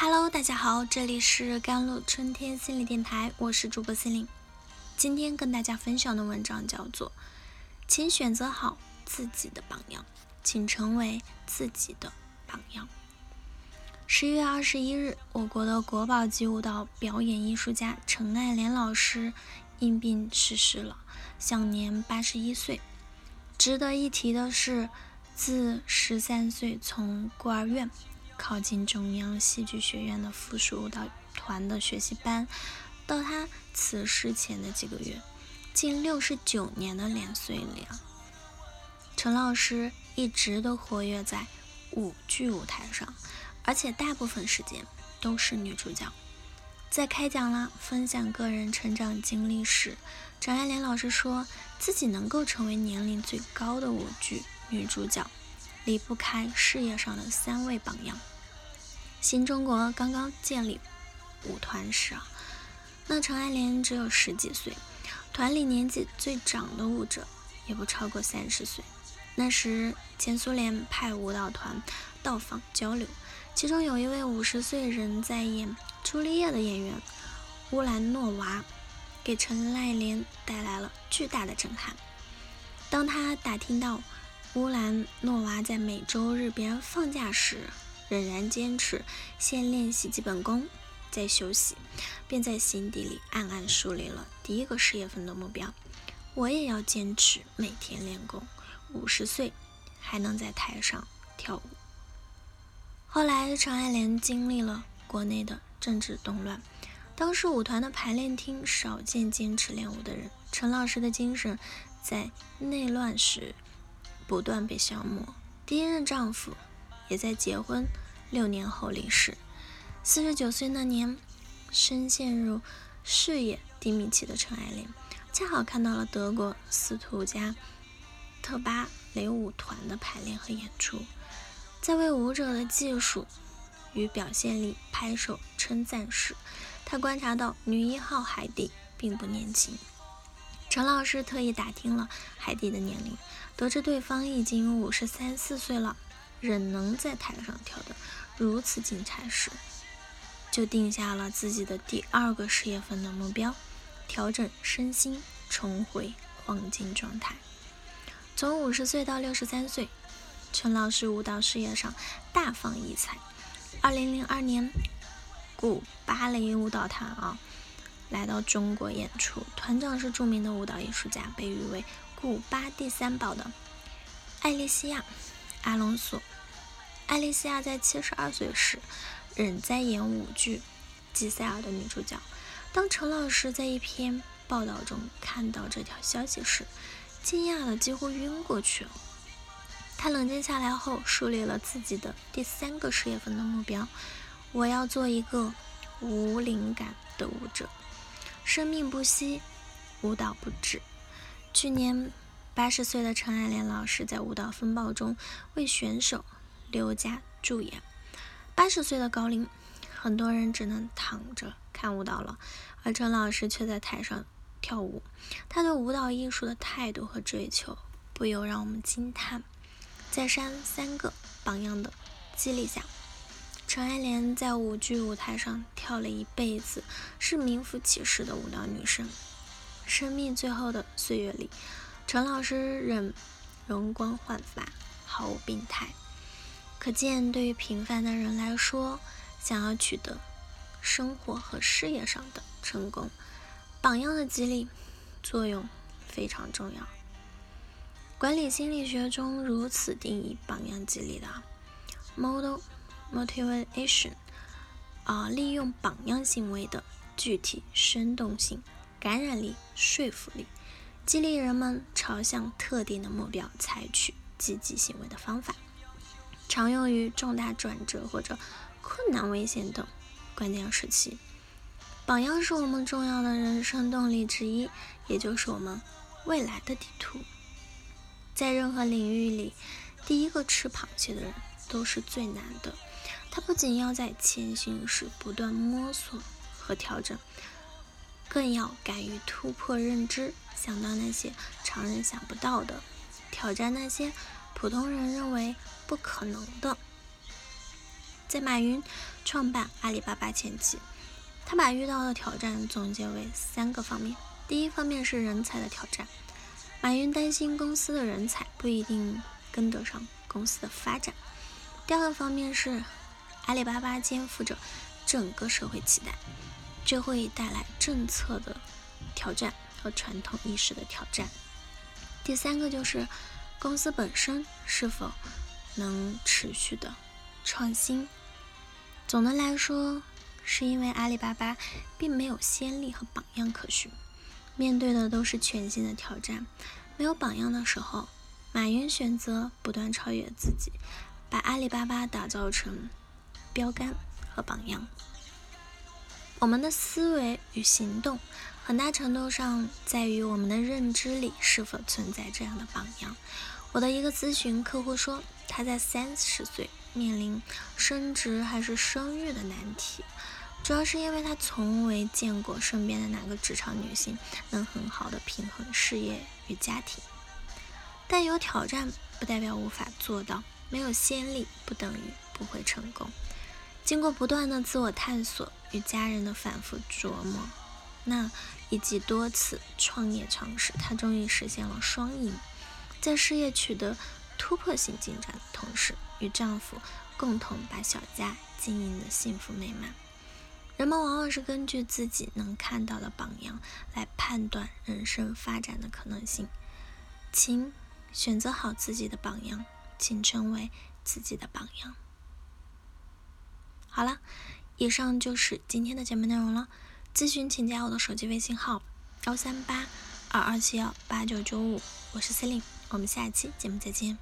Hello，大家好，这里是甘露春天心理电台，我是主播心灵。今天跟大家分享的文章叫做《请选择好自己的榜样，请成为自己的榜样》。十一月二十一日，我国的国宝级舞蹈表演艺术家陈爱莲老师因病逝世了，享年八十一岁。值得一提的是，自十三岁从孤儿院。靠近中央戏剧学院的附属舞蹈团的学习班，到他辞世前的几个月，近六十九年的年岁里啊，陈老师一直都活跃在舞剧舞台上，而且大部分时间都是女主角。在开讲啦分享个人成长经历时，张爱莲老师说自己能够成为年龄最高的舞剧女主角。离不开事业上的三位榜样。新中国刚刚建立舞团时啊，那陈爱莲只有十几岁，团里年纪最长的舞者也不超过三十岁。那时前苏联派舞蹈团到访交流，其中有一位五十岁仍在演朱丽叶的演员乌兰诺娃，给陈爱莲带来了巨大的震撼。当他打听到。乌兰诺娃在每周日别人放假时，仍然坚持先练习基本功，再休息，便在心底里暗暗树立了第一个事业份的目标：我也要坚持每天练功，五十岁还能在台上跳舞。后来，陈爱莲经历了国内的政治动乱，当时舞团的排练厅少见坚持练舞的人。陈老师的精神在内乱时。不断被消磨。第一任丈夫也在结婚六年后离世。四十九岁那年，深陷入事业低迷期的陈爱莲，恰好看到了德国斯图加特芭蕾舞团的排练和演出，在为舞者的技术与表现力拍手称赞时，他观察到女一号海蒂并不年轻。陈老师特意打听了海蒂的年龄，得知对方已经五十三四岁了，仍能在台上跳得如此精彩时，就定下了自己的第二个事业份的目标：调整身心，重回黄金状态。从五十岁到六十三岁，陈老师舞蹈事业上大放异彩。二零零二年，古芭蕾舞蹈团啊。来到中国演出，团长是著名的舞蹈艺术家，被誉为古巴第三宝的艾丽西亚·阿隆索。艾丽西亚在七十二岁时，仍在演舞剧《吉赛尔》的女主角。当陈老师在一篇报道中看到这条消息时，惊讶的几乎晕过去了。他冷静下来后，树立了自己的第三个事业份的目标：我要做一个无灵感。生命不息，舞蹈不止。去年八十岁的陈爱莲老师在《舞蹈风暴》中为选手刘佳助演。八十岁的高龄，很多人只能躺着看舞蹈了，而陈老师却在台上跳舞。他对舞蹈艺术的态度和追求，不由让我们惊叹。在三三个榜样的激励下。陈爱莲在舞剧舞台上跳了一辈子，是名副其实的舞蹈女神。生命最后的岁月里，陈老师仍容光焕发，毫无病态。可见，对于平凡的人来说，想要取得生活和事业上的成功，榜样的激励作用非常重要。管理心理学中如此定义榜样激励的：model。Motivation，啊，利用榜样行为的具体生动性、感染力、说服力，激励人们朝向特定的目标采取积极行为的方法，常用于重大转折或者困难、危险等关键时期。榜样是我们重要的人生动力之一，也就是我们未来的地图。在任何领域里，第一个吃螃蟹的人都是最难的。他不仅要在前行时不断摸索和调整，更要敢于突破认知，想到那些常人想不到的，挑战那些普通人认为不可能的。在马云创办阿里巴巴前期，他把遇到的挑战总结为三个方面。第一方面是人才的挑战，马云担心公司的人才不一定跟得上公司的发展。第二个方面是阿里巴巴肩负着整个社会期待，这会带来政策的挑战和传统意识的挑战。第三个就是公司本身是否能持续的创新。总的来说，是因为阿里巴巴并没有先例和榜样可循。面对的都是全新的挑战，没有榜样的时候，马云选择不断超越自己，把阿里巴巴打造成标杆和榜样。我们的思维与行动，很大程度上在于我们的认知里是否存在这样的榜样。我的一个咨询客户说，他在三十岁面临升职还是生育的难题。主要是因为他从未见过身边的哪个职场女性能很好的平衡事业与家庭。但有挑战不代表无法做到，没有先例不等于不会成功。经过不断的自我探索与家人的反复琢磨，那以及多次创业尝试，他终于实现了双赢，在事业取得突破性进展的同时，与丈夫共同把小家经营的幸福美满。人们往往是根据自己能看到的榜样来判断人生发展的可能性，请选择好自己的榜样，请成为自己的榜样。好了，以上就是今天的节目内容了。咨询请加我的手机微信号：幺三八二二七幺八九九五，我是 Celine，我们下期节目再见。